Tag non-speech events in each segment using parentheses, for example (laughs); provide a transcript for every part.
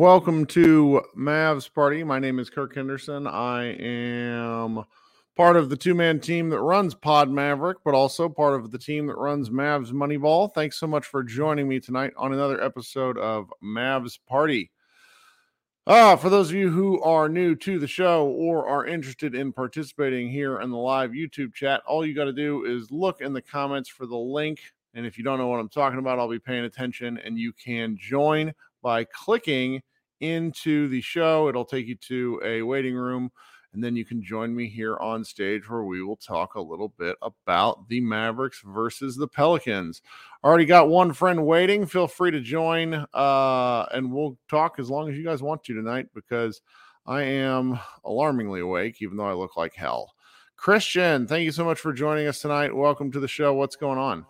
Welcome to Mavs Party. My name is Kirk Henderson. I am part of the two man team that runs Pod Maverick, but also part of the team that runs Mavs Moneyball. Thanks so much for joining me tonight on another episode of Mavs Party. Ah, for those of you who are new to the show or are interested in participating here in the live YouTube chat, all you got to do is look in the comments for the link and if you don't know what I'm talking about, I'll be paying attention. And you can join by clicking into the show. It'll take you to a waiting room. And then you can join me here on stage where we will talk a little bit about the Mavericks versus the Pelicans. Already got one friend waiting. Feel free to join uh, and we'll talk as long as you guys want to tonight because I am alarmingly awake, even though I look like hell. Christian, thank you so much for joining us tonight. Welcome to the show. What's going on?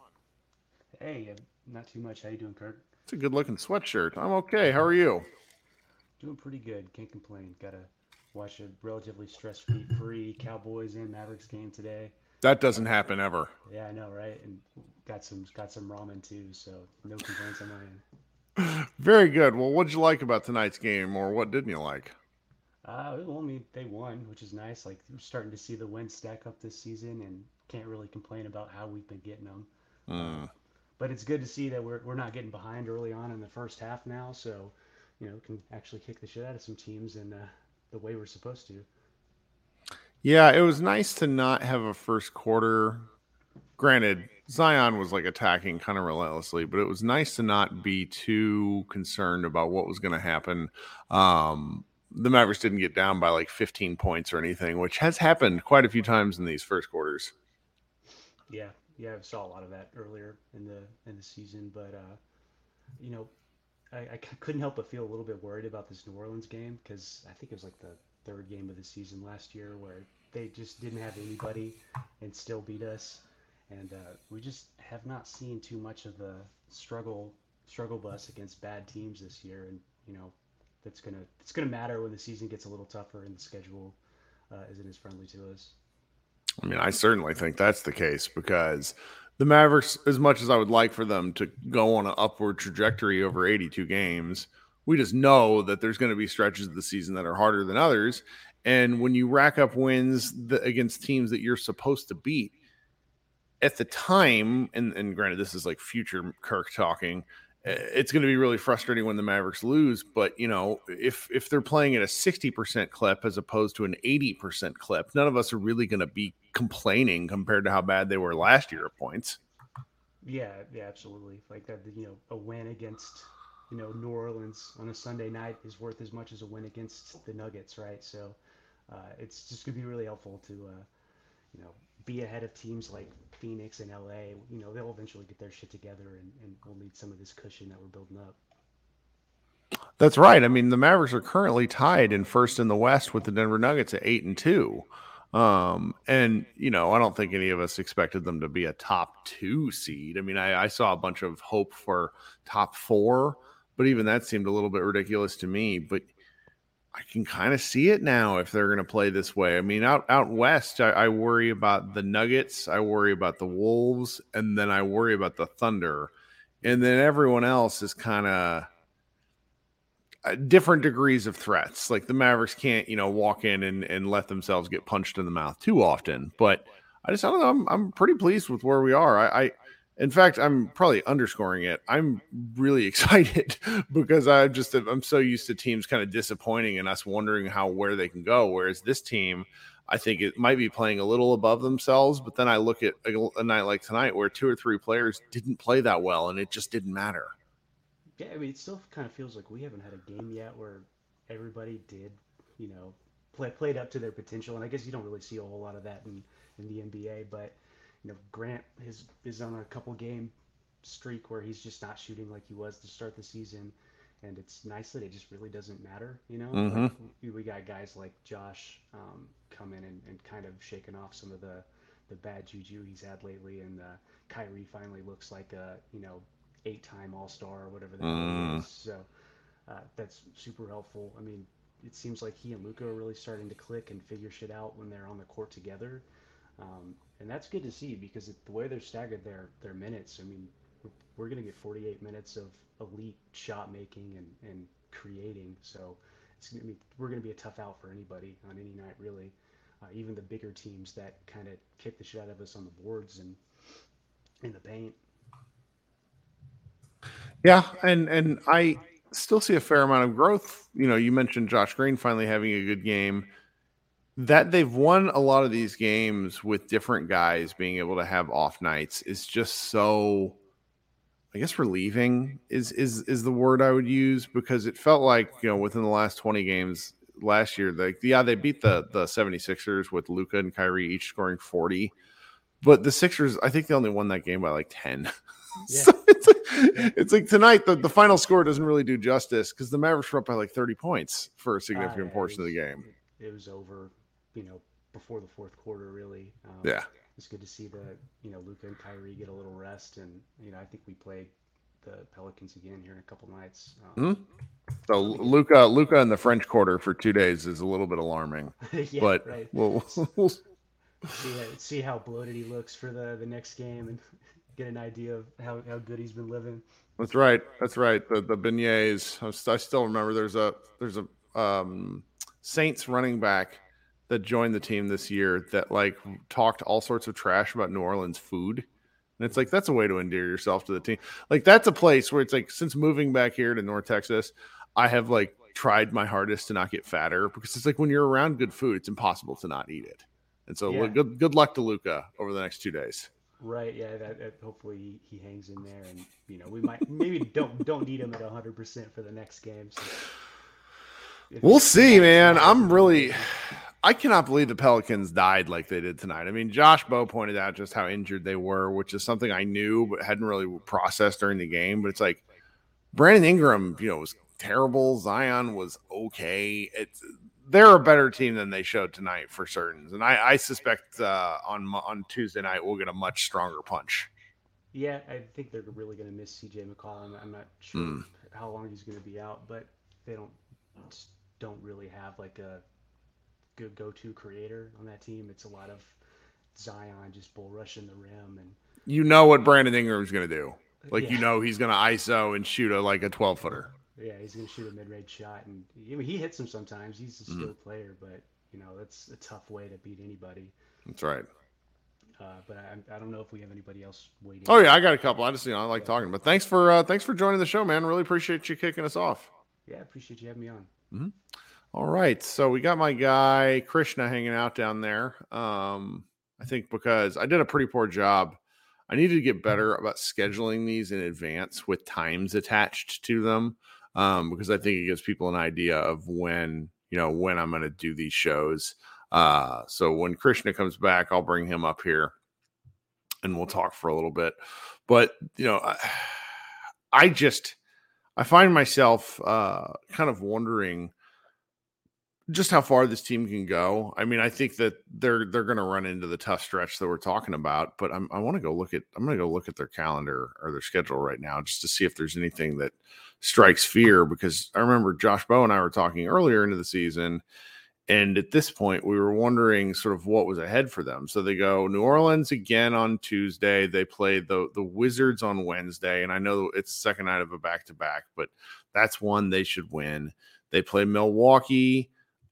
Hey, not too much. How you doing, Kurt? It's a good looking sweatshirt. I'm okay. How are you? Doing pretty good. Can't complain. Got to watch a relatively stress free (coughs) Cowboys and Mavericks game today. That doesn't happen ever. Yeah, I know, right? And got some got some ramen too, so no complaints on my end. (laughs) Very good. Well, what did you like about tonight's game, or what didn't you like? Uh, well, I mean, they won, which is nice. Like we're starting to see the wins stack up this season, and can't really complain about how we've been getting them. Mm but it's good to see that we're, we're not getting behind early on in the first half now. So, you know, can actually kick the shit out of some teams in uh, the way we're supposed to. Yeah, it was nice to not have a first quarter. Granted, Zion was like attacking kind of relentlessly, but it was nice to not be too concerned about what was going to happen. Um, the Mavericks didn't get down by like 15 points or anything, which has happened quite a few times in these first quarters. Yeah, yeah, I saw a lot of that earlier in the in the season, but uh, you know, I, I couldn't help but feel a little bit worried about this New Orleans game because I think it was like the third game of the season last year where they just didn't have anybody and still beat us, and uh, we just have not seen too much of the struggle struggle bus against bad teams this year, and you know, that's gonna it's gonna matter when the season gets a little tougher and the schedule uh, isn't as friendly to us. I mean, I certainly think that's the case because the Mavericks, as much as I would like for them to go on an upward trajectory over 82 games, we just know that there's going to be stretches of the season that are harder than others. And when you rack up wins against teams that you're supposed to beat, at the time, and, and granted, this is like future Kirk talking, it's going to be really frustrating when the Mavericks lose. But you know, if if they're playing at a sixty percent clip as opposed to an eighty percent clip, none of us are really going to be complaining compared to how bad they were last year at points. Yeah, yeah, absolutely. Like that, you know, a win against you know New Orleans on a Sunday night is worth as much as a win against the Nuggets, right? So uh, it's just gonna be really helpful to uh, you know be ahead of teams like Phoenix and LA. You know they'll eventually get their shit together, and, and we'll need some of this cushion that we're building up. That's right. I mean, the Mavericks are currently tied in first in the West with the Denver Nuggets at eight and two. Um, and you know, I don't think any of us expected them to be a top two seed. I mean, I, I saw a bunch of hope for top four, but even that seemed a little bit ridiculous to me. But I can kind of see it now if they're going to play this way. I mean, out out west, I, I worry about the Nuggets, I worry about the Wolves, and then I worry about the Thunder, and then everyone else is kind of uh, different degrees of threats. Like the Mavericks can't, you know, walk in and, and let themselves get punched in the mouth too often. But I just I don't know. I'm, I'm pretty pleased with where we are. I, I in fact, I'm probably underscoring it. I'm really (laughs) excited because i'm just I'm so used to teams kind of disappointing and us wondering how where they can go. Whereas this team, I think it might be playing a little above themselves. But then I look at a, a night like tonight where two or three players didn't play that well, and it just didn't matter. Yeah, I mean, it still kind of feels like we haven't had a game yet where everybody did, you know, play played up to their potential. And I guess you don't really see a whole lot of that in in the NBA. But you know, Grant is is on a couple game streak where he's just not shooting like he was to start the season. And it's nice that it just really doesn't matter, you know. Mm-hmm. Like, we, we got guys like Josh um, come in and, and kind of shaking off some of the the bad juju he's had lately, and uh, Kyrie finally looks like a you know eight time All Star or whatever that Mm. is. So uh, that's super helpful. I mean, it seems like he and Luka are really starting to click and figure shit out when they're on the court together. Um, and that's good to see because it, the way they're staggered their their minutes, I mean, we're, we're going to get 48 minutes of elite shot making and, and creating. So it's gonna be, we're going to be a tough out for anybody on any night, really. Uh, even the bigger teams that kind of kick the shit out of us on the boards and in the paint. Yeah, and and I still see a fair amount of growth. You know, you mentioned Josh Green finally having a good game. That they've won a lot of these games with different guys being able to have off nights is just so I guess relieving is is is the word I would use because it felt like, you know, within the last 20 games last year, like yeah, they beat the the 76ers with Luka and Kyrie each scoring 40. But the Sixers, I think they only won that game by like 10. (laughs) Yeah. so it's like, it's like tonight the, the final score doesn't really do justice because the Mavericks were up by like 30 points for a Uh, significant it portion of the game. It was over, you know, before the fourth quarter. Really. Um, Yeah. It's good to see the you know Luka and Kyrie get a little rest, and you know I think we played the Pelicans again here in a couple nights. Um, Hmm? So Luka Luka in the French Quarter for two days is a little bit alarming, (laughs) yeah, but right. we'll, (laughs) we'll See, how- see how bloated he looks for the the next game, and (laughs) get an idea of how, how good he's been living. That's right. That's right. The the beignets. I still remember. There's a there's a um, Saints running back that joined the team this year that like talked all sorts of trash about New Orleans food, and it's like that's a way to endear yourself to the team. Like that's a place where it's like since moving back here to North Texas, I have like tried my hardest to not get fatter because it's like when you're around good food, it's impossible to not eat it. And so Yeah. good good luck to Luka over the next two days. Right. Yeah. That, that hopefully he, hangs in there, and you know we might maybe don't don't need him at hundred percent for the next game. So We'll see, man. I'm really I cannot believe the Pelicans died like they did tonight. I mean, Josh Bowe pointed out just how injured they were, which is something I knew but hadn't really processed during the game. But it's like Brandon Ingram, you know, was terrible. Zion was okay. It's they're a better team than they showed tonight for certain. And I, I suspect uh, on on Tuesday night we'll get a much stronger punch. Yeah, I think they're really going to miss CJ McCollum. I'm not sure Mm. how long he's going to be out, but they don't don't really have like a good go-to creator on that team. It's a lot of Zion just bull rushing the rim and You know what Brandon Ingram's going to do. Like you know he's going to ISO and shoot a like a 12 footer. Yeah, he's going to shoot a mid-range shot, and I mean, he hits them sometimes. He's a Mm. skilled player, but you know that's a tough way to beat anybody. That's right. Uh, but I, I don't know if we have anybody else waiting. Oh yeah, I got a couple. I just you know I like talking. But thanks for uh, thanks for joining the show, man. Really appreciate you kicking us off. yeah, appreciate you having me on. All right, so we got my guy Krishna hanging out down there. Um, I think because I did a pretty poor job. I need to get better about scheduling these in advance with times attached to them um, because I think it gives people an idea of when you know when I'm going to do these shows. Uh, so when Krishna comes back, I'll bring him up here and we'll talk for a little bit. But you know, I, (sighs) I just I find myself uh, kind of wondering just how far this team can go. I mean, I think that they're they're going to run into the tough stretch that we're talking about, but I'm, i want to go look at I'm going to go look at their calendar or their schedule right now just to see if there's anything that strikes fear. Because I remember Josh Bowe and I were talking earlier into the season, and at this point we were wondering sort of what was ahead for them. So they go New Orleans again on Tuesday. They play the the Wizards on Wednesday, and I know it's second night of a back to back, but that's one they should win. They play Milwaukee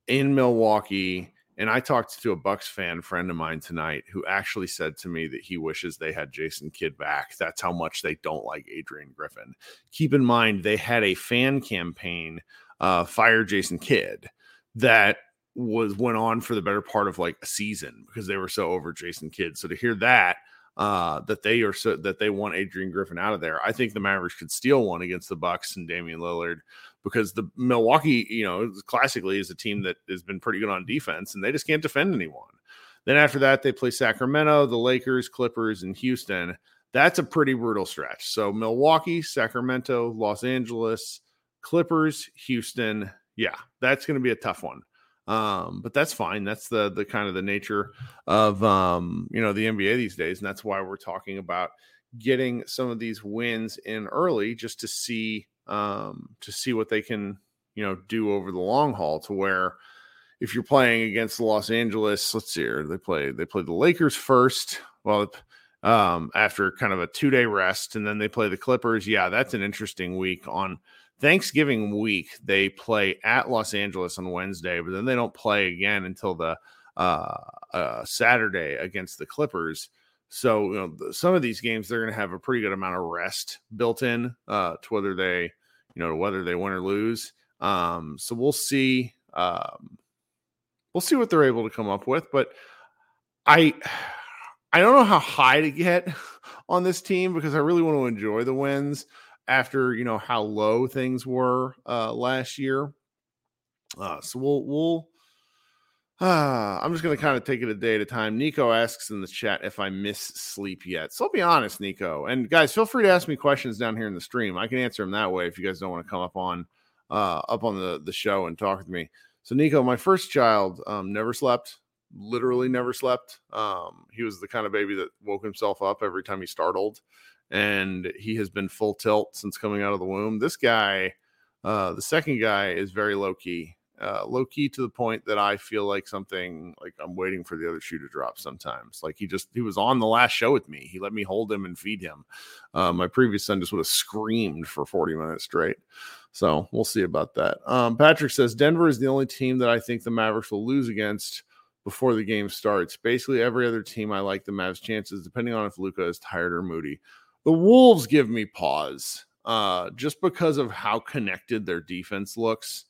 in Milwaukee. And I talked to a Bucks fan friend of mine tonight who actually said to me that he wishes they had Jason Kidd back. That's how much they don't like Adrian Griffin. Keep in mind, they had a fan campaign, uh, fire Jason Kidd, that was went on for the better part of like a season because they were so over Jason Kidd. So to hear that, uh, that they are so that they want Adrian Griffin out of there, I think the Mavericks could steal one against the Bucks and Damian Lillard because the Milwaukee, you know, classically is a team that has been pretty good on defense and they just can't defend anyone. Then after that, they play Sacramento, the Lakers, Clippers, and Houston. That's a pretty brutal stretch. So Milwaukee, Sacramento, Los Angeles, Clippers, Houston. Yeah, that's going to be a tough one. Um, but that's fine. That's the the kind of the nature of um, you know the NBA these days, and that's why we're talking about getting some of these wins in early just to see um, to see what they can, you know, do over the long haul. To where if you're playing against Los Angeles, let's see here, they play they play the Lakers first. Well, um, after kind of a two day rest, and then they play the Clippers. Yeah, that's an interesting week on. Thanksgiving week, they play at Los Angeles on Wednesday, but then they don't play again until the uh, uh, Saturday against the Clippers. So you know, some of these games they're going to have a pretty good amount of rest built in uh, to whether they, you know, whether they win or lose. Um, so we'll see. Um, we'll see what they're able to come up with. But I, I don't know how high to get (laughs) on this team because I really want to enjoy the wins after you know how low things were uh, last year. Uh, so we'll we'll uh, (sighs) I'm just going to kind of take it a day at a time. Nico asks in the chat if I miss sleep yet. So I'll be honest, Nico. And guys, feel free to ask me questions down here in the stream. I can answer them that way if you guys don't want to come up on uh, up on the, the show and talk with me. So Nico, my first child um, never slept, literally never slept. Um, he was the kind of baby that woke himself up every time he startled, and he has been full tilt since coming out of the womb. This guy, uh, the second guy, is very low key uh, low key to the point that I feel like something like I'm waiting for the other shoe to drop sometimes. Like he just he was on the last show with me. He let me hold him and feed him. Uh, my previous son just would have screamed for 40 minutes straight. So we'll see about that. Um, Patrick says Denver is the only team that I think the Mavericks will lose against before the game starts. Basically, every other team I like the Mavs' chances, depending on if Luka is tired or moody. The Wolves give me pause uh, just because of how connected their defense looks.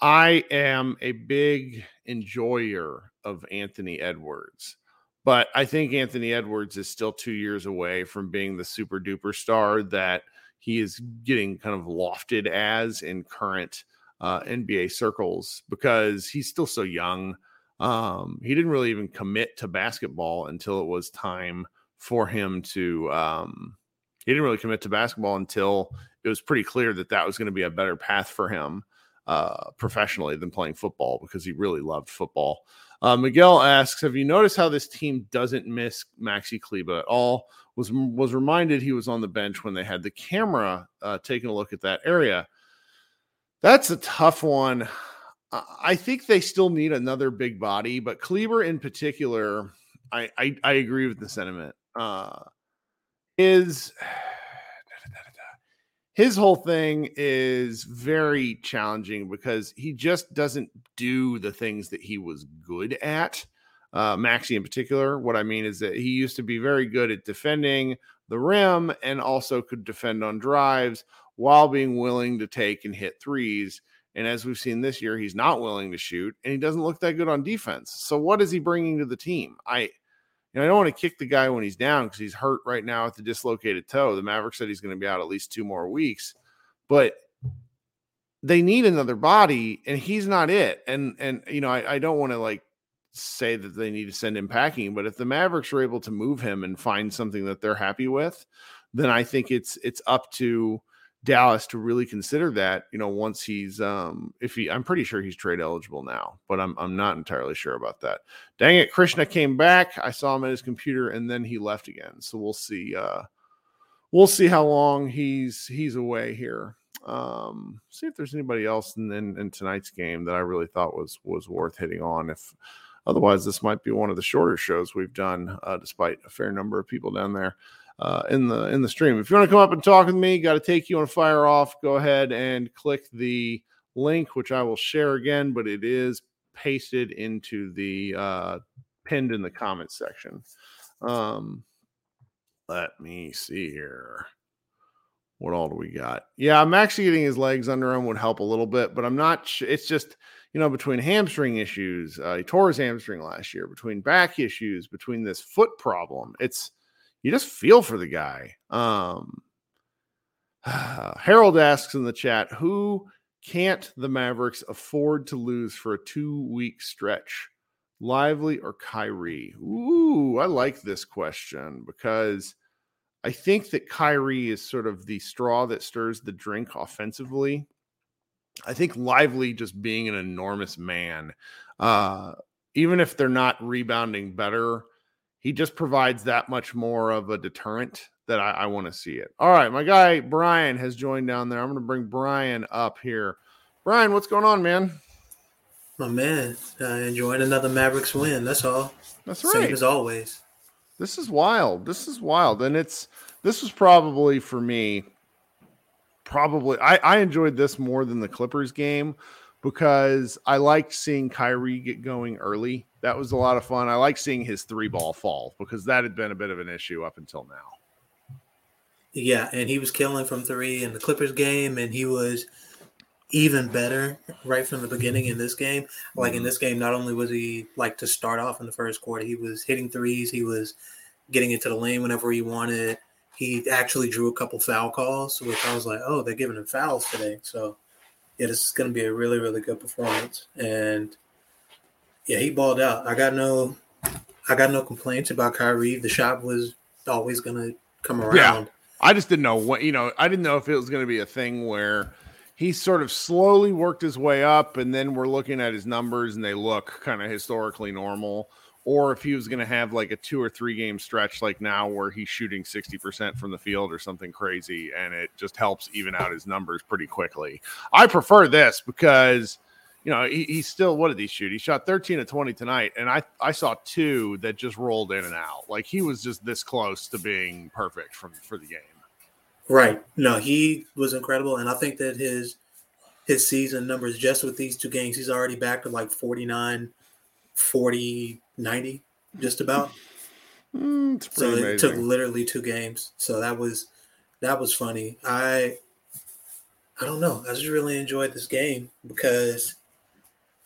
I am a big enjoyer of Anthony Edwards, but I think Anthony Edwards is still two years away from being the super duper star that he is getting kind of lofted as in current uh, NBA circles because he's still so young. Um, he didn't really even commit to basketball until it was time for him to. Um, he didn't really commit to basketball until it was pretty clear that that was going to be a better path for him uh, professionally than playing football because he really loved football. Uh, Miguel asks, "Have you noticed how this team doesn't miss Maxi Kleber at all? Was was reminded he was on the bench when they had the camera uh, taking a look at that area. That's a tough one. I think they still need another big body, but Kleber in particular, I I, I agree with the sentiment. Uh, is (sighs) his whole thing is very challenging because he just doesn't do the things that he was good at. Uh, Maxi, in particular, what I mean is that he used to be very good at defending the rim and also could defend on drives while being willing to take and hit threes. And as we've seen this year, he's not willing to shoot and he doesn't look that good on defense. So, what is he bringing to the team? I, know, I don't want to kick the guy when he's down because he's hurt right now with the dislocated toe. The Maverick said he's going to be out at least two more weeks, but they need another body, and he's not it. And and you know, I, I don't want to like say that they need to send him packing, but if the Mavericks are able to move him and find something that they're happy with, then I think it's it's up to Dallas to really consider that, you know, once he's um if he I'm pretty sure he's trade eligible now, but I'm I'm not entirely sure about that. Dang it, Krishna came back. I saw him at his computer and then he left again. So we'll see uh we'll see how long he's he's away here. Um see if there's anybody else in, in, in tonight's game that I really thought was was worth hitting on if otherwise this might be one of the shorter shows we've done uh, despite a fair number of people down there uh, in the in the stream. If you want to come up and talk with me, got to take you on fire off. Go ahead and click the link, which I will share again, but it is pasted into the uh, pinned in the comments section. Um, let me see here. What all do we got? Yeah, I'm actually getting his legs under him would help a little bit, but I'm not. Sh- it's just you know between hamstring issues, uh, he tore his hamstring last year. Between back issues, between this foot problem, it's you just feel for the guy. Um, (sighs) Harold asks in the chat, who can't the Mavericks afford to lose for a two week stretch? Lively or Kyrie? Ooh, I like this question because I think that Kyrie is sort of the straw that stirs the drink offensively. I think Lively just being an enormous man, uh, even if they're not rebounding better, he just provides that much more of a deterrent that I, I want to see it. All right, my guy Brian has joined down there. I'm going to bring Brian up here. Brian, what's going on, man? My man, uh, enjoying another Mavericks win. That's all. That's right. Same as always. This is wild. This is wild, and it's this was probably for me. Probably, I, I enjoyed this more than the Clippers game because I liked seeing Kyrie get going early. That was a lot of fun. I like seeing his three ball fall because that had been a bit of an issue up until now. Yeah, and he was killing from three in the Clippers game, and he was even better right from the beginning in this game. Like in mm-hmm. this game, not only was he like to start off in the first quarter, he was hitting threes, he was getting into the lane whenever he wanted. He actually drew a couple foul calls, which I was like, oh, they're giving him fouls today. So yeah, this is going to be a really, really good performance. And yeah, he balled out. I got no, I got no complaints about Kyrie. The shot was always going to come around. Yeah, I just didn't know what you know. I didn't know if it was going to be a thing where he sort of slowly worked his way up, and then we're looking at his numbers and they look kind of historically normal or if he was going to have like a two or three game stretch like now where he's shooting 60% from the field or something crazy and it just helps even out his numbers pretty quickly. I prefer this because you know, he, he still what did he shoot? He shot 13 to 20 tonight, and I I saw two that just rolled in and out. Like he was just this close to being perfect from for the game. Right. No, he was incredible, and I think that his his season numbers just with these two games, he's already back to like 49, 40, 90, just about. (laughs) Mm, so it took literally two games. So that was that was funny. I I don't know. I just really enjoyed this game because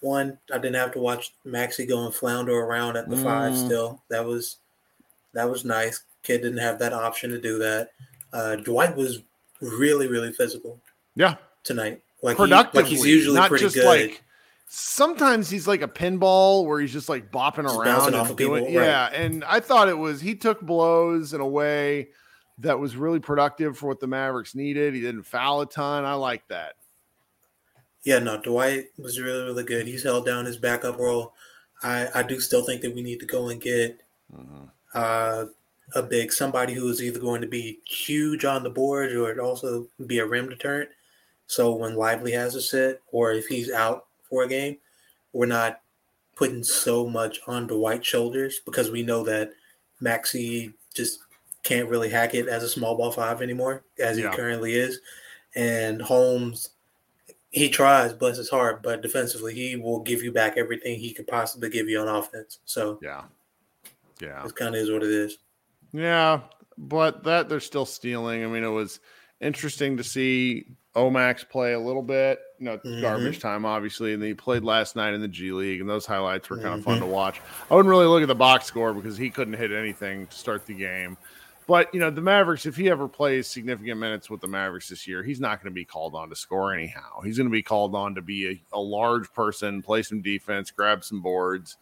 one, I didn't have to watch Maxi go and flounder around at the mm. five still. That was that was nice. Kid didn't have that option to do that. Uh, Dwight was really, really physical. Yeah. Tonight. Like, he, like he's usually not pretty just good. like sometimes he's like a pinball where he's just like bopping just around and doing people, yeah right. and i thought it was he took blows in a way that was really productive for what the mavericks needed he didn't foul a ton i like that yeah no dwight was really really good he's held down his backup role i i do still think that we need to go and get mm-hmm. uh a big somebody who is either going to be huge on the board or also be a rim deterrent so when lively has a sit or if he's out for a game, we're not putting so much on Dwight's shoulders because we know that Maxi just can't really hack it as a small ball five anymore, as yeah. he currently is. And Holmes, he tries, bless his heart, but defensively, he will give you back everything he could possibly give you on offense. So, yeah, yeah, it kind of is what it is. Yeah, but that they're still stealing. I mean, it was interesting to see Omax play a little bit. You know, Mhm. garbage time, obviously, and he played last night in the G League, and those highlights were kind of fun to watch. I wouldn't really look at the box score because he couldn't hit anything to start the game. But you know, the Mavericks, if he ever plays significant minutes with the Mavericks this year, he's not going to be called on to score anyhow. He's going to be called on to be a, a large person, play some defense, grab some boards.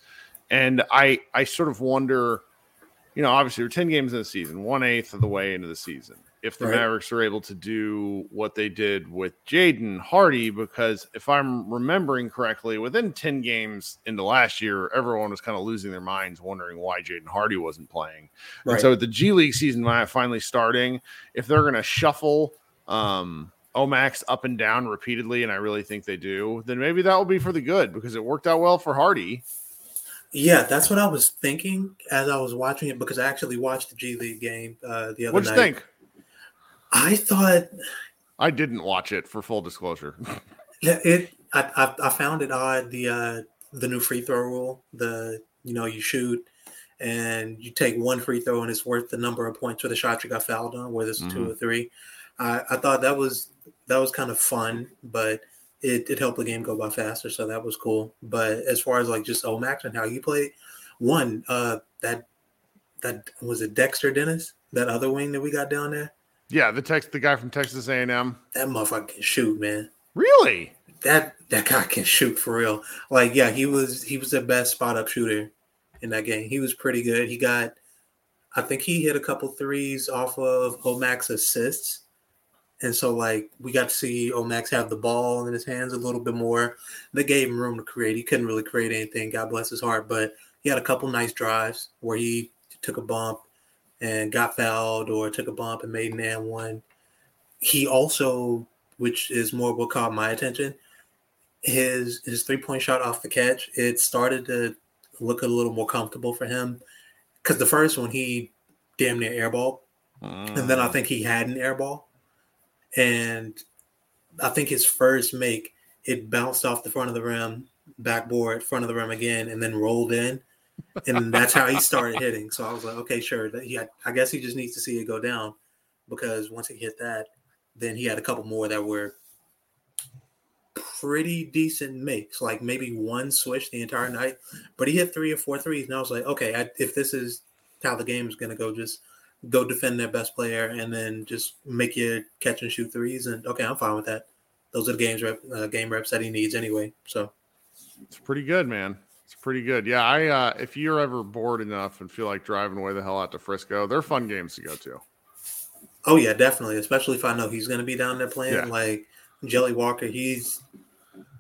And I I sort of wonder, you know, obviously we're 10 games in the season, one eighth of the way into the season. If the Right. Mavericks are able to do what they did with Jaden Hardy, because if I'm remembering correctly, within 10 games into last year, everyone was kind of losing their minds wondering why Jaden Hardy wasn't playing. And so with the G League season finally starting, if they're going to shuffle um, Omax up and down repeatedly, and I really think they do, then maybe that will be for the good because it worked out well for Hardy. Yeah, that's what I was thinking as I was watching it because I actually watched the G League game uh, the other What'd night. you think? I thought I didn't watch it for full disclosure. (laughs) it. I, I, I found it odd the uh, the new free throw rule. The you know you shoot and you take one free throw and it's worth the number of points for the shot you got fouled on, whether it's two Mhm. or three. I, I thought that was that was kind of fun, but it, it helped the game go by faster, so that was cool. But as far as like just Omax and how you play, one uh that that was it Dexter Dennis, that other wing that we got down there. Yeah, the text, the guy from Texas A&M. That motherfucker can shoot, man. Really? That that guy can shoot for real. Like, yeah, he was he was the best spot up shooter in that game. He was pretty good. He got I think he hit a couple threes off of Omax assists. And so like we got to see Omax have the ball in his hands a little bit more. They gave him room to create. He couldn't really create anything, God bless his heart, but he had a couple nice drives where he took a bump and got fouled or took a bump and made an and one. He also, which is more what caught my attention, his his three point shot off the catch, it started to look a little more comfortable for him. Because the first one he damn near airball, and then I Mm. think he had an airball, and I think his first make it bounced off the front of the rim, backboard, front of the rim again, and then rolled in, and that's how he started hitting. So I was like, okay, sure. He I guess he just needs to see it go down, because once he hit that, then he had a couple more that were pretty decent makes, like maybe one switch the entire night, but he hit three or four threes, and I was like, okay, I, if this is how the game is going to go, just go defend their best player and then just make your catch and shoot threes, and okay, I'm fine with that. Those are the games rep, uh, game reps that he needs anyway. So It's pretty good, man. It's pretty good. Yeah, I uh if you're ever bored enough and feel like driving away the hell out to Frisco, they're fun games to go to. Oh yeah, definitely. Especially if I know he's going to be down there playing. Yeah. Like Jelly Walker, he's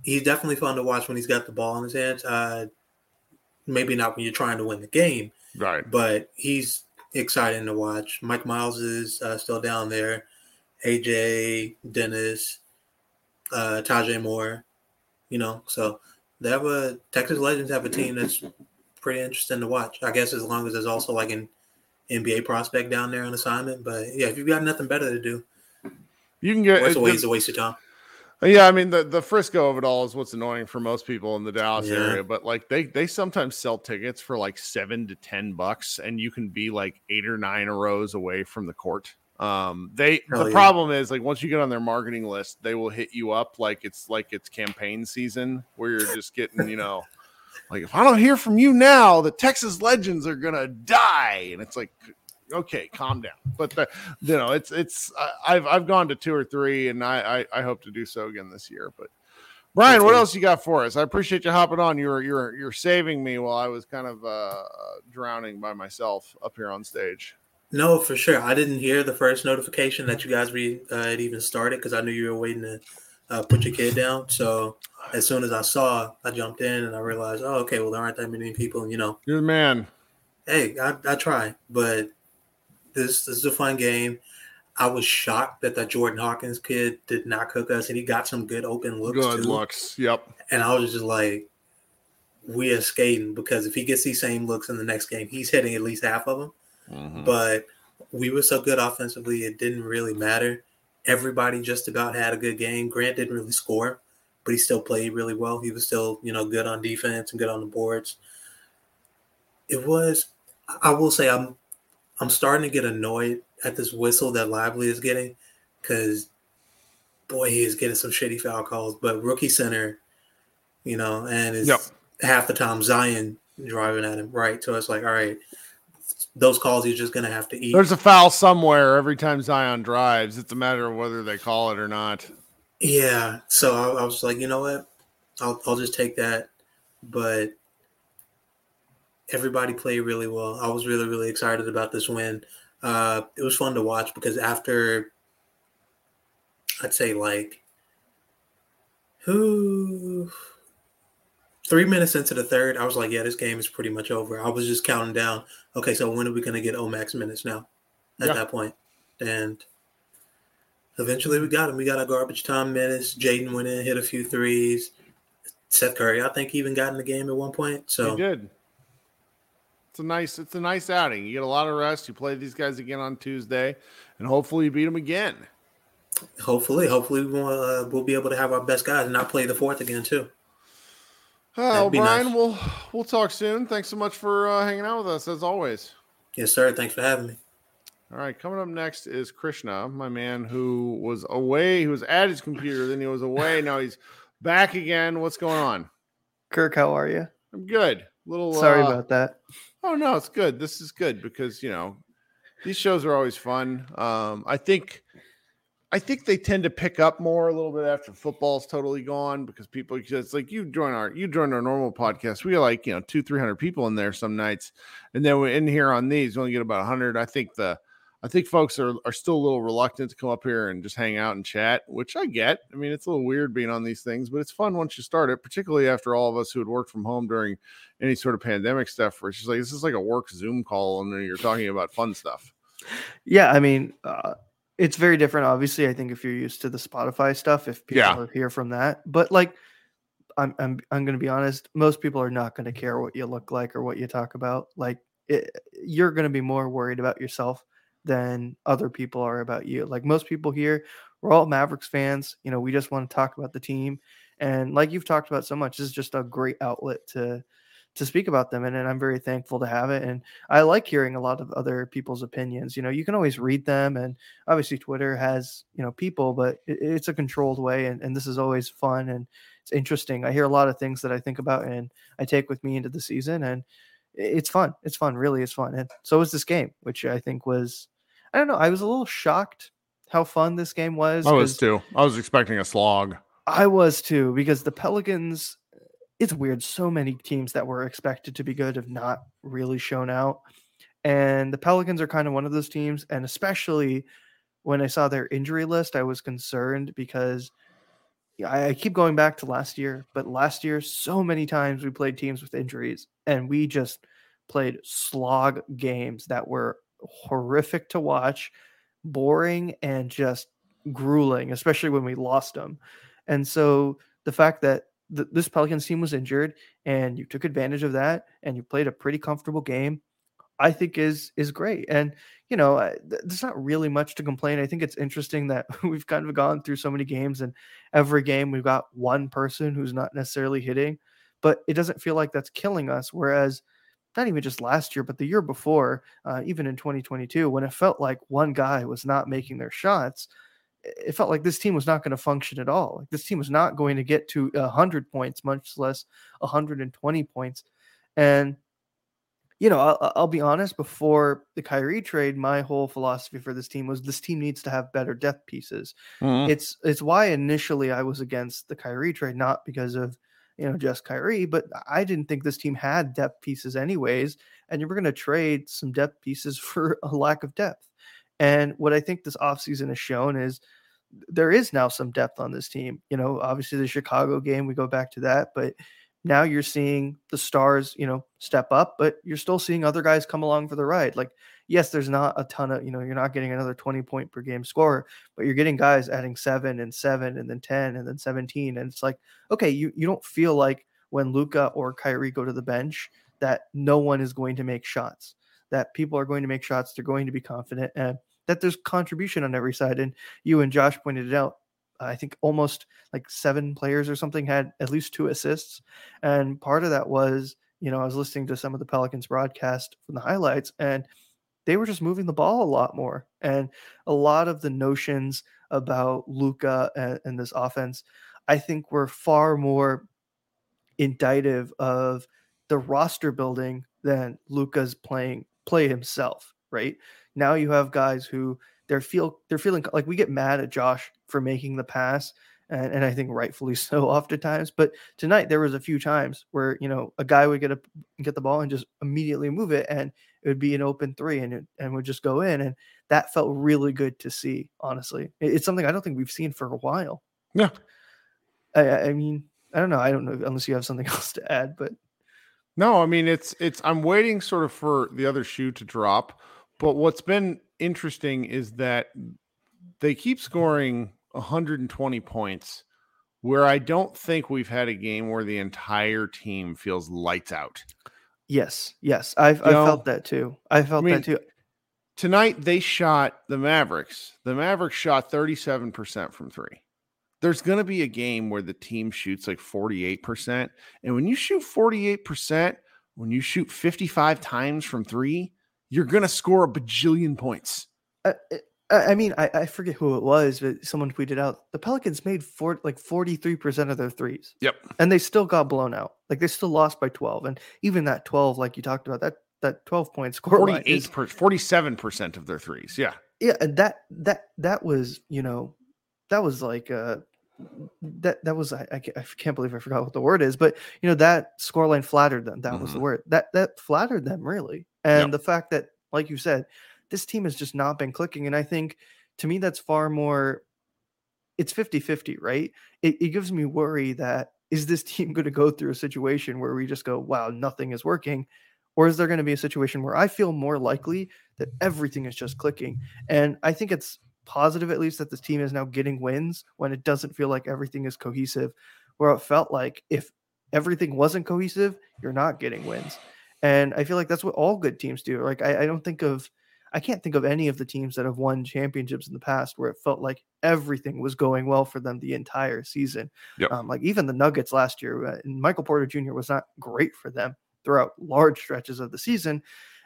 he's definitely fun to watch when he's got the ball in his hands. Uh, maybe not when you're trying to win the game, Right. but he's exciting to watch. Mike Miles is uh, still down there. AJ Dennis, uh, Tajay Moore, you know. So they have a Texas Legends have a team that's pretty interesting to watch. I guess as long as there's also like an NBA prospect down there on assignment. But yeah, if you've got nothing better to do, You can get It's a waste a waste of time. Yeah, I mean the the Frisco of it all is what's annoying for most people in the Dallas Yeah. area, but like they they sometimes sell tickets for like 7 to 10 bucks and you can be like 8 or 9 rows away from the court. Um they Hell the yeah. problem is like once you get on their marketing list, they will hit you up like it's like it's campaign season where you're just getting, you know, (laughs) like if I don't hear from you now, the Texas Legends are going to die and it's like okay, calm down. But the, you know, it's it's I've I've gone to two or three, and I I, I hope to do so again this year. But Brian, what Hopefully. else you got for us? I appreciate you hopping on. You're you're you're saving me while I was kind of uh, drowning by myself up here on stage. No, for sure. I didn't hear the first notification that you guys re, uh, had even started because I knew you were waiting to uh, put your kid down. So as soon as I saw, I jumped in and I realized, oh, okay, well there aren't that many people. You know, You're the man. hey, I, I try, but this this is a fun game. I was shocked that that Jordan Hawkins kid did not cook us, and he got some good open looks Good too. looks. Yep. And I was just like, we are skating because if he gets these same looks in the next game, he's hitting at least half of them. Mhm. But we were so good offensively, it didn't really matter. Everybody just about had a good game. Grant didn't really score, but he still played really well. He was still, you know, good on defense and good on the boards. It was, I will say, I'm, I'm starting to get annoyed at this whistle that Lively is getting, because boy, he is getting some shitty foul calls. But rookie center, you know, and it's Yep. half the time Zion driving at him, right? So it's like, all right, those calls he's just gonna have to eat. There's a foul somewhere every time Zion drives. It's a matter of whether they call it or not. Yeah. So I, I was like, you know what? I'll I'll just take that. But everybody played really well. I was really really excited about this win. Uh, it was fun to watch because after I'd say like who three minutes into the third, I was like, yeah, this game is pretty much over. I was just counting down. Okay, so when are we gonna get Omax minutes now? At Yeah. that point, and eventually we got him. We got our garbage time minutes. Jaden went in, hit a few threes. Seth Curry, I think, even got in the game at one point. So He did. It's a nice. It's a nice outing. You get a lot of rest. You play these guys again on Tuesday, and hopefully you beat them again. hopefully, hopefully we'll, uh, we'll be able to have our best guys and not play the fourth again too. Uh, That'd Brian, nice. we'll we'll talk soon. Thanks so much for uh, hanging out with us as always. Yes, sir. Thanks for having me. All right, coming up next is Krishna, my man who was away. He was at his computer, then he was away. Now he's back again. What's going on? Kirk, how are you? I'm good. Little Sorry uh, about that. Oh no, it's good. This is good because you know these shows are always fun. Um, I think I think they tend to pick up more a little bit after football's totally gone because people it's like you join our you join our normal podcast. We have like you know two three hundred people in there some nights, and then we're in here on these we only get about hundred. I think the I think folks are are still a little reluctant to come up here and just hang out and chat, which I get. I mean, it's a little weird being on these things, but it's fun once you start it, particularly after all of us who had worked from home during any sort of pandemic stuff where it's just like this is like a work Zoom call and you're talking about fun stuff. Yeah, I mean, uh, it's very different. Obviously, I think if you're used to the Spotify stuff, if people Yeah. are here from that, but like, I'm I'm I'm going to be honest. Most people are not going to care what you look like or what you talk about. Like, it, you're going to be more worried about yourself than other people are about you. Like most people here, we're all Mavericks fans. You know, we just want to talk about the team, and like you've talked about so much, this is just a great outlet to to speak about them and, and i'm very thankful to have it and i like hearing a lot of other people's opinions you know you can always read them and obviously twitter has you know people but it, it's a controlled way and, and this is always fun and it's interesting i hear a lot of things that i think about and i take with me into the season and it's fun it's fun really it's fun and so was this game which i think was i don't know i was a little shocked how fun this game was I was too. I was expecting a slog. I was too because the Pelicans. It's weird. So many teams that were expected to be good have not really shown out, and the Pelicans are kind of one of those teams. And especially when I saw their injury list, I was concerned because I, keep going back to last year. But last year, so many times we played teams with injuries, and we just played slog games that were horrific to watch, boring, and just grueling, especially when we lost them. And so the fact that th- this Pelicans team was injured and you took advantage of that and you played a pretty comfortable game, I think is is great. And you know, th- there's not really much to complain. I think it's interesting that (laughs) we've kind of gone through so many games and every game we've got one person who's not necessarily hitting, but it doesn't feel like that's killing us. Whereas not even just last year, but the year before, uh, even in 2022, when it felt like one guy was not making their shots, it felt like this team was not going to function at all. Like this team was not going to get to 100 points, much less 120 points. And, you know, I'll, I'll be honest, before the Kyrie trade, my whole philosophy for this team was this team needs to have better depth pieces. Mm-hmm. It's it's why initially I was against the Kyrie trade, not because of you know just Kyrie, but I didn't think this team had depth pieces anyways, and you were going to trade some depth pieces (laughs) for a lack of depth. And what I think this offseason has shown is there is now some depth on this team. You know, obviously the Chicago game, we go back to that, but now you're seeing the stars, you know, step up, but you're still seeing other guys come along for the ride. Like, yes, there's not a ton of, you know, you're not getting another 20 point per game scorer, but you're getting guys adding seven and seven and then 10 and then 17. And it's like, okay, you, you don't feel like when Luka or Kyrie go to the bench that no one is going to make shots, that people are going to make shots, they're going to be confident, and that there's contribution on every side. And you and Josh pointed it out. I think almost like seven players or something had at least two assists. And part of that was, you know, I was listening to some of the Pelicans broadcast from the highlights, and they were just moving the ball a lot more. And a lot of the notions about Luka and, and this offense, I think were far more indicative of the roster building than Luka's playing play himself, right? Now you have guys who they're feel they're feeling like we get mad at Josh for making the pass, and, and I think rightfully (laughs) so oftentimes. But tonight there was a few times where you know a guy would get a get the ball and just immediately move it, and it would be an open three, and it, and would just go in, and that felt really good to see. Honestly, it, it's something I don't think we've seen for a while. Yeah, I, I mean, I don't know. I don't know unless you have something (laughs) else to add, but no, I mean it's it's I'm waiting sort of for the other shoe to drop. But what's been interesting is that they keep scoring 120 points where I don't think we've had a game where the entire team feels lights out. Yes, yes. I've, I felt that too. I felt I mean, that too. Tonight they shot the Mavericks. The Mavericks shot 37% from three there's going to be a game where the team shoots like 48%. And when you shoot 48%, when you shoot 55 times from three, you're going to score a bajillion points. Uh, I mean, I, I, forget who it was, but someone tweeted out the Pelicans made four, like 43% of their threes. Yep. And they still got blown out. Like they still lost by 12. And even that 12, like you talked about, that that 12 point score 48 per, 47% of their threes. Yeah. Yeah. And that, that, that was, you know, that was like uh that that was I, I can't believe I forgot what the word is, but you know that scoreline flattered them. That mm-hmm. was the mm-hmm. word that that flattered them really, and yep. the fact that, like you said, this team has just not been clicking, and I think to me that's far more. It's 50-50, right? It, it gives me worry that is this (laughs) team going to go through a situation where we just go, wow, nothing is working, or is there going to be a situation where I feel more likely that everything is just clicking? And I think it's positive at least that this team is now getting wins when it doesn't feel like everything is cohesive. Where it felt like if everything wasn't cohesive, you're not getting wins. And I feel like that's what all good teams do. Like I, I don't think of I can't think of any of the teams that have won championships in the past where it felt like everything was going well for them the entire season. Yep. Um, like even the Nuggets last year, uh, Michael Porter Jr. was not great for them throughout large stretches of the season.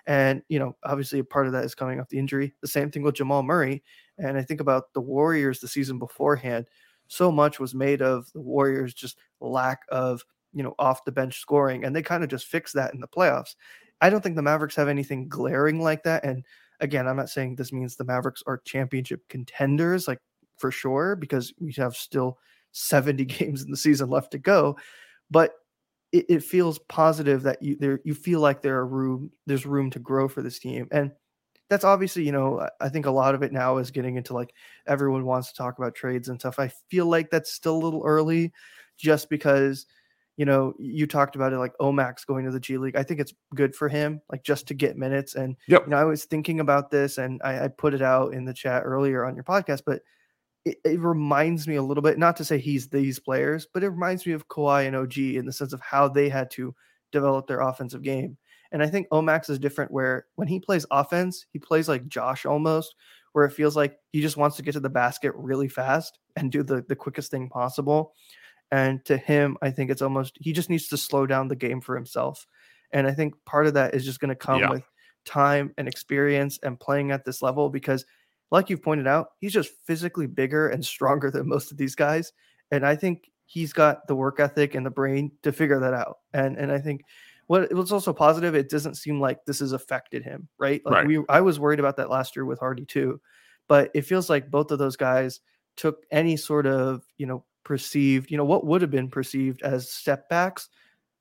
And, you know, obviously a part of that is coming off the injury. The same thing with Jamal Murray. And I think about the Warriors the season beforehand. So much was made of the Warriors' just lack of, you know, off the bench scoring. And they kind of just fixed that in the playoffs. I don't think the Mavericks have anything glaring like that. And again, I'm not saying this means the Mavericks are championship contenders, like for sure, because we have still 70 (laughs) games in the season left to go. But it, it feels positive that you there you feel like there are room there's room to grow for this team. And that's obviously, you know, I think a lot of it now is getting into like everyone wants to talk about trades and stuff. I feel like that's still a little early just because, you know, you talked about it like Omax going to the G League. I think it's good for him, like just to get minutes. And, yep. you know, I was thinking about this and I, I put it out in the chat earlier on your podcast, but it, it, reminds me a little bit, not to say he's these players, but it reminds me of Kawhi and OG in the sense of how they had to develop their offensive game. And I think Omax is different where when he plays offense, he plays like Josh almost, where it feels like he just wants to get to the basket really fast and do the, the quickest thing possible. And to him, I think it's almost he just needs to slow down the game for himself. And I think part of that is just going to come yeah. with time and experience and playing at this level because like you've pointed out, he's just physically bigger and stronger than most of these guys. And I think he's got the work ethic and the brain to figure that out. And and I think what was also positive, it doesn't seem like this has affected him, right? Like right. we I was worried about that last year with Hardy too. But it feels like both of those guys took any sort of, you know, perceived, you know, what would have been perceived as setbacks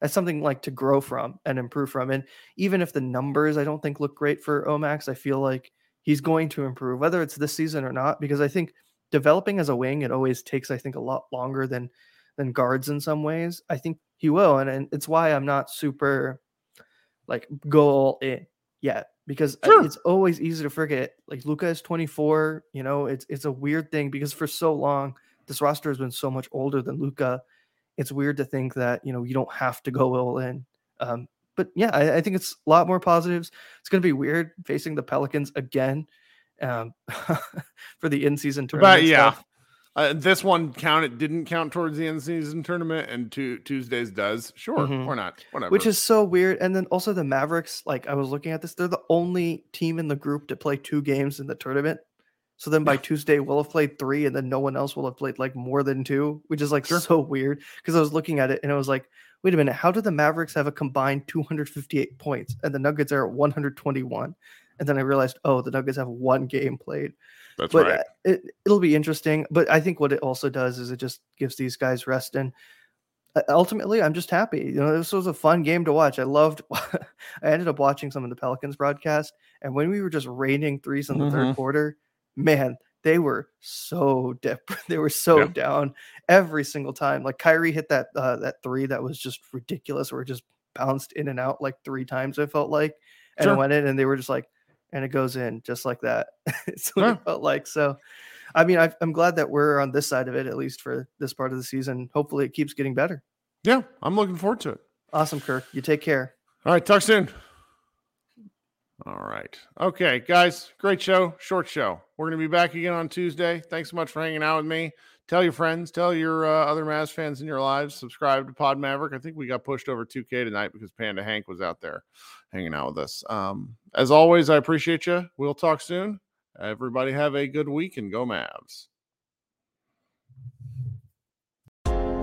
as something like to grow from and improve from. And even if the numbers I don't think look great for Omax, I feel like he's going to improve, whether it's this season or not, because I think developing as a wing, it always takes, I think, a lot longer than than guards in some ways. I think he will, and, and it's why I'm not super like go all in yet because sure. it's always easy to forget. Like Luka is 24, you know, it's it's a weird thing because for so long this roster has been so much older than Luka. It's weird to think that you know you don't have to go all in. Um, but yeah, I, I, think it's a lot more positives. It's going to be weird facing the Pelicans again um, (laughs) for the in-season tournament. But yeah. Uh, this one count it didn't count towards the in-season tournament, and two Tuesdays does. Sure, Mhm. why not? Whatever. Which is so weird. And then also the Mavericks, like I was looking at this, they're the only team in the group to play two games in the tournament. So then by Tuesday, we'll have played three, and then no one else will have played like more than two, which is like Sure. so weird. Because I was looking at it and I was like, wait a minute, how do the Mavericks have a combined 258 points and the Nuggets are at 121? And then I realized, oh, the Nuggets have one game played. that's but right. uh, it, it'll be interesting. But I think what it also does is it just gives these guys rest. And uh, ultimately, I'm just happy. You know, this was a fun game to watch. I loved. (laughs) I ended up watching some of the Pelicans broadcast, and when we were just raining threes in the Mhm. third quarter, man, they were so dip. (laughs) They were so Yeah. down every single time. Like Kyrie hit that uh, that three that was just ridiculous, where it just bounced in and out like three times. I felt like, and Sure. it went in, and they were just like, and it goes in just like that. (laughs) it's what Yeah. it felt like. So, I mean, I, I'm glad that we're on this side of it at least for this part of the season. Hopefully, it keeps getting better. yeah, I'm looking forward to it. Awesome, Kirk. You take care. All right, talk soon. All right. Okay, guys, great show, short show. We're going to be back again on Tuesday. Thanks so much for hanging out with me. Tell your friends, tell your uh, other Mavs fans in your lives, subscribe to Pod Maverick. I think we got pushed over 2K tonight because Panda Hank was out there hanging out with us. Um, as always, I appreciate you. We'll talk soon. Everybody have a good week and go Mavs.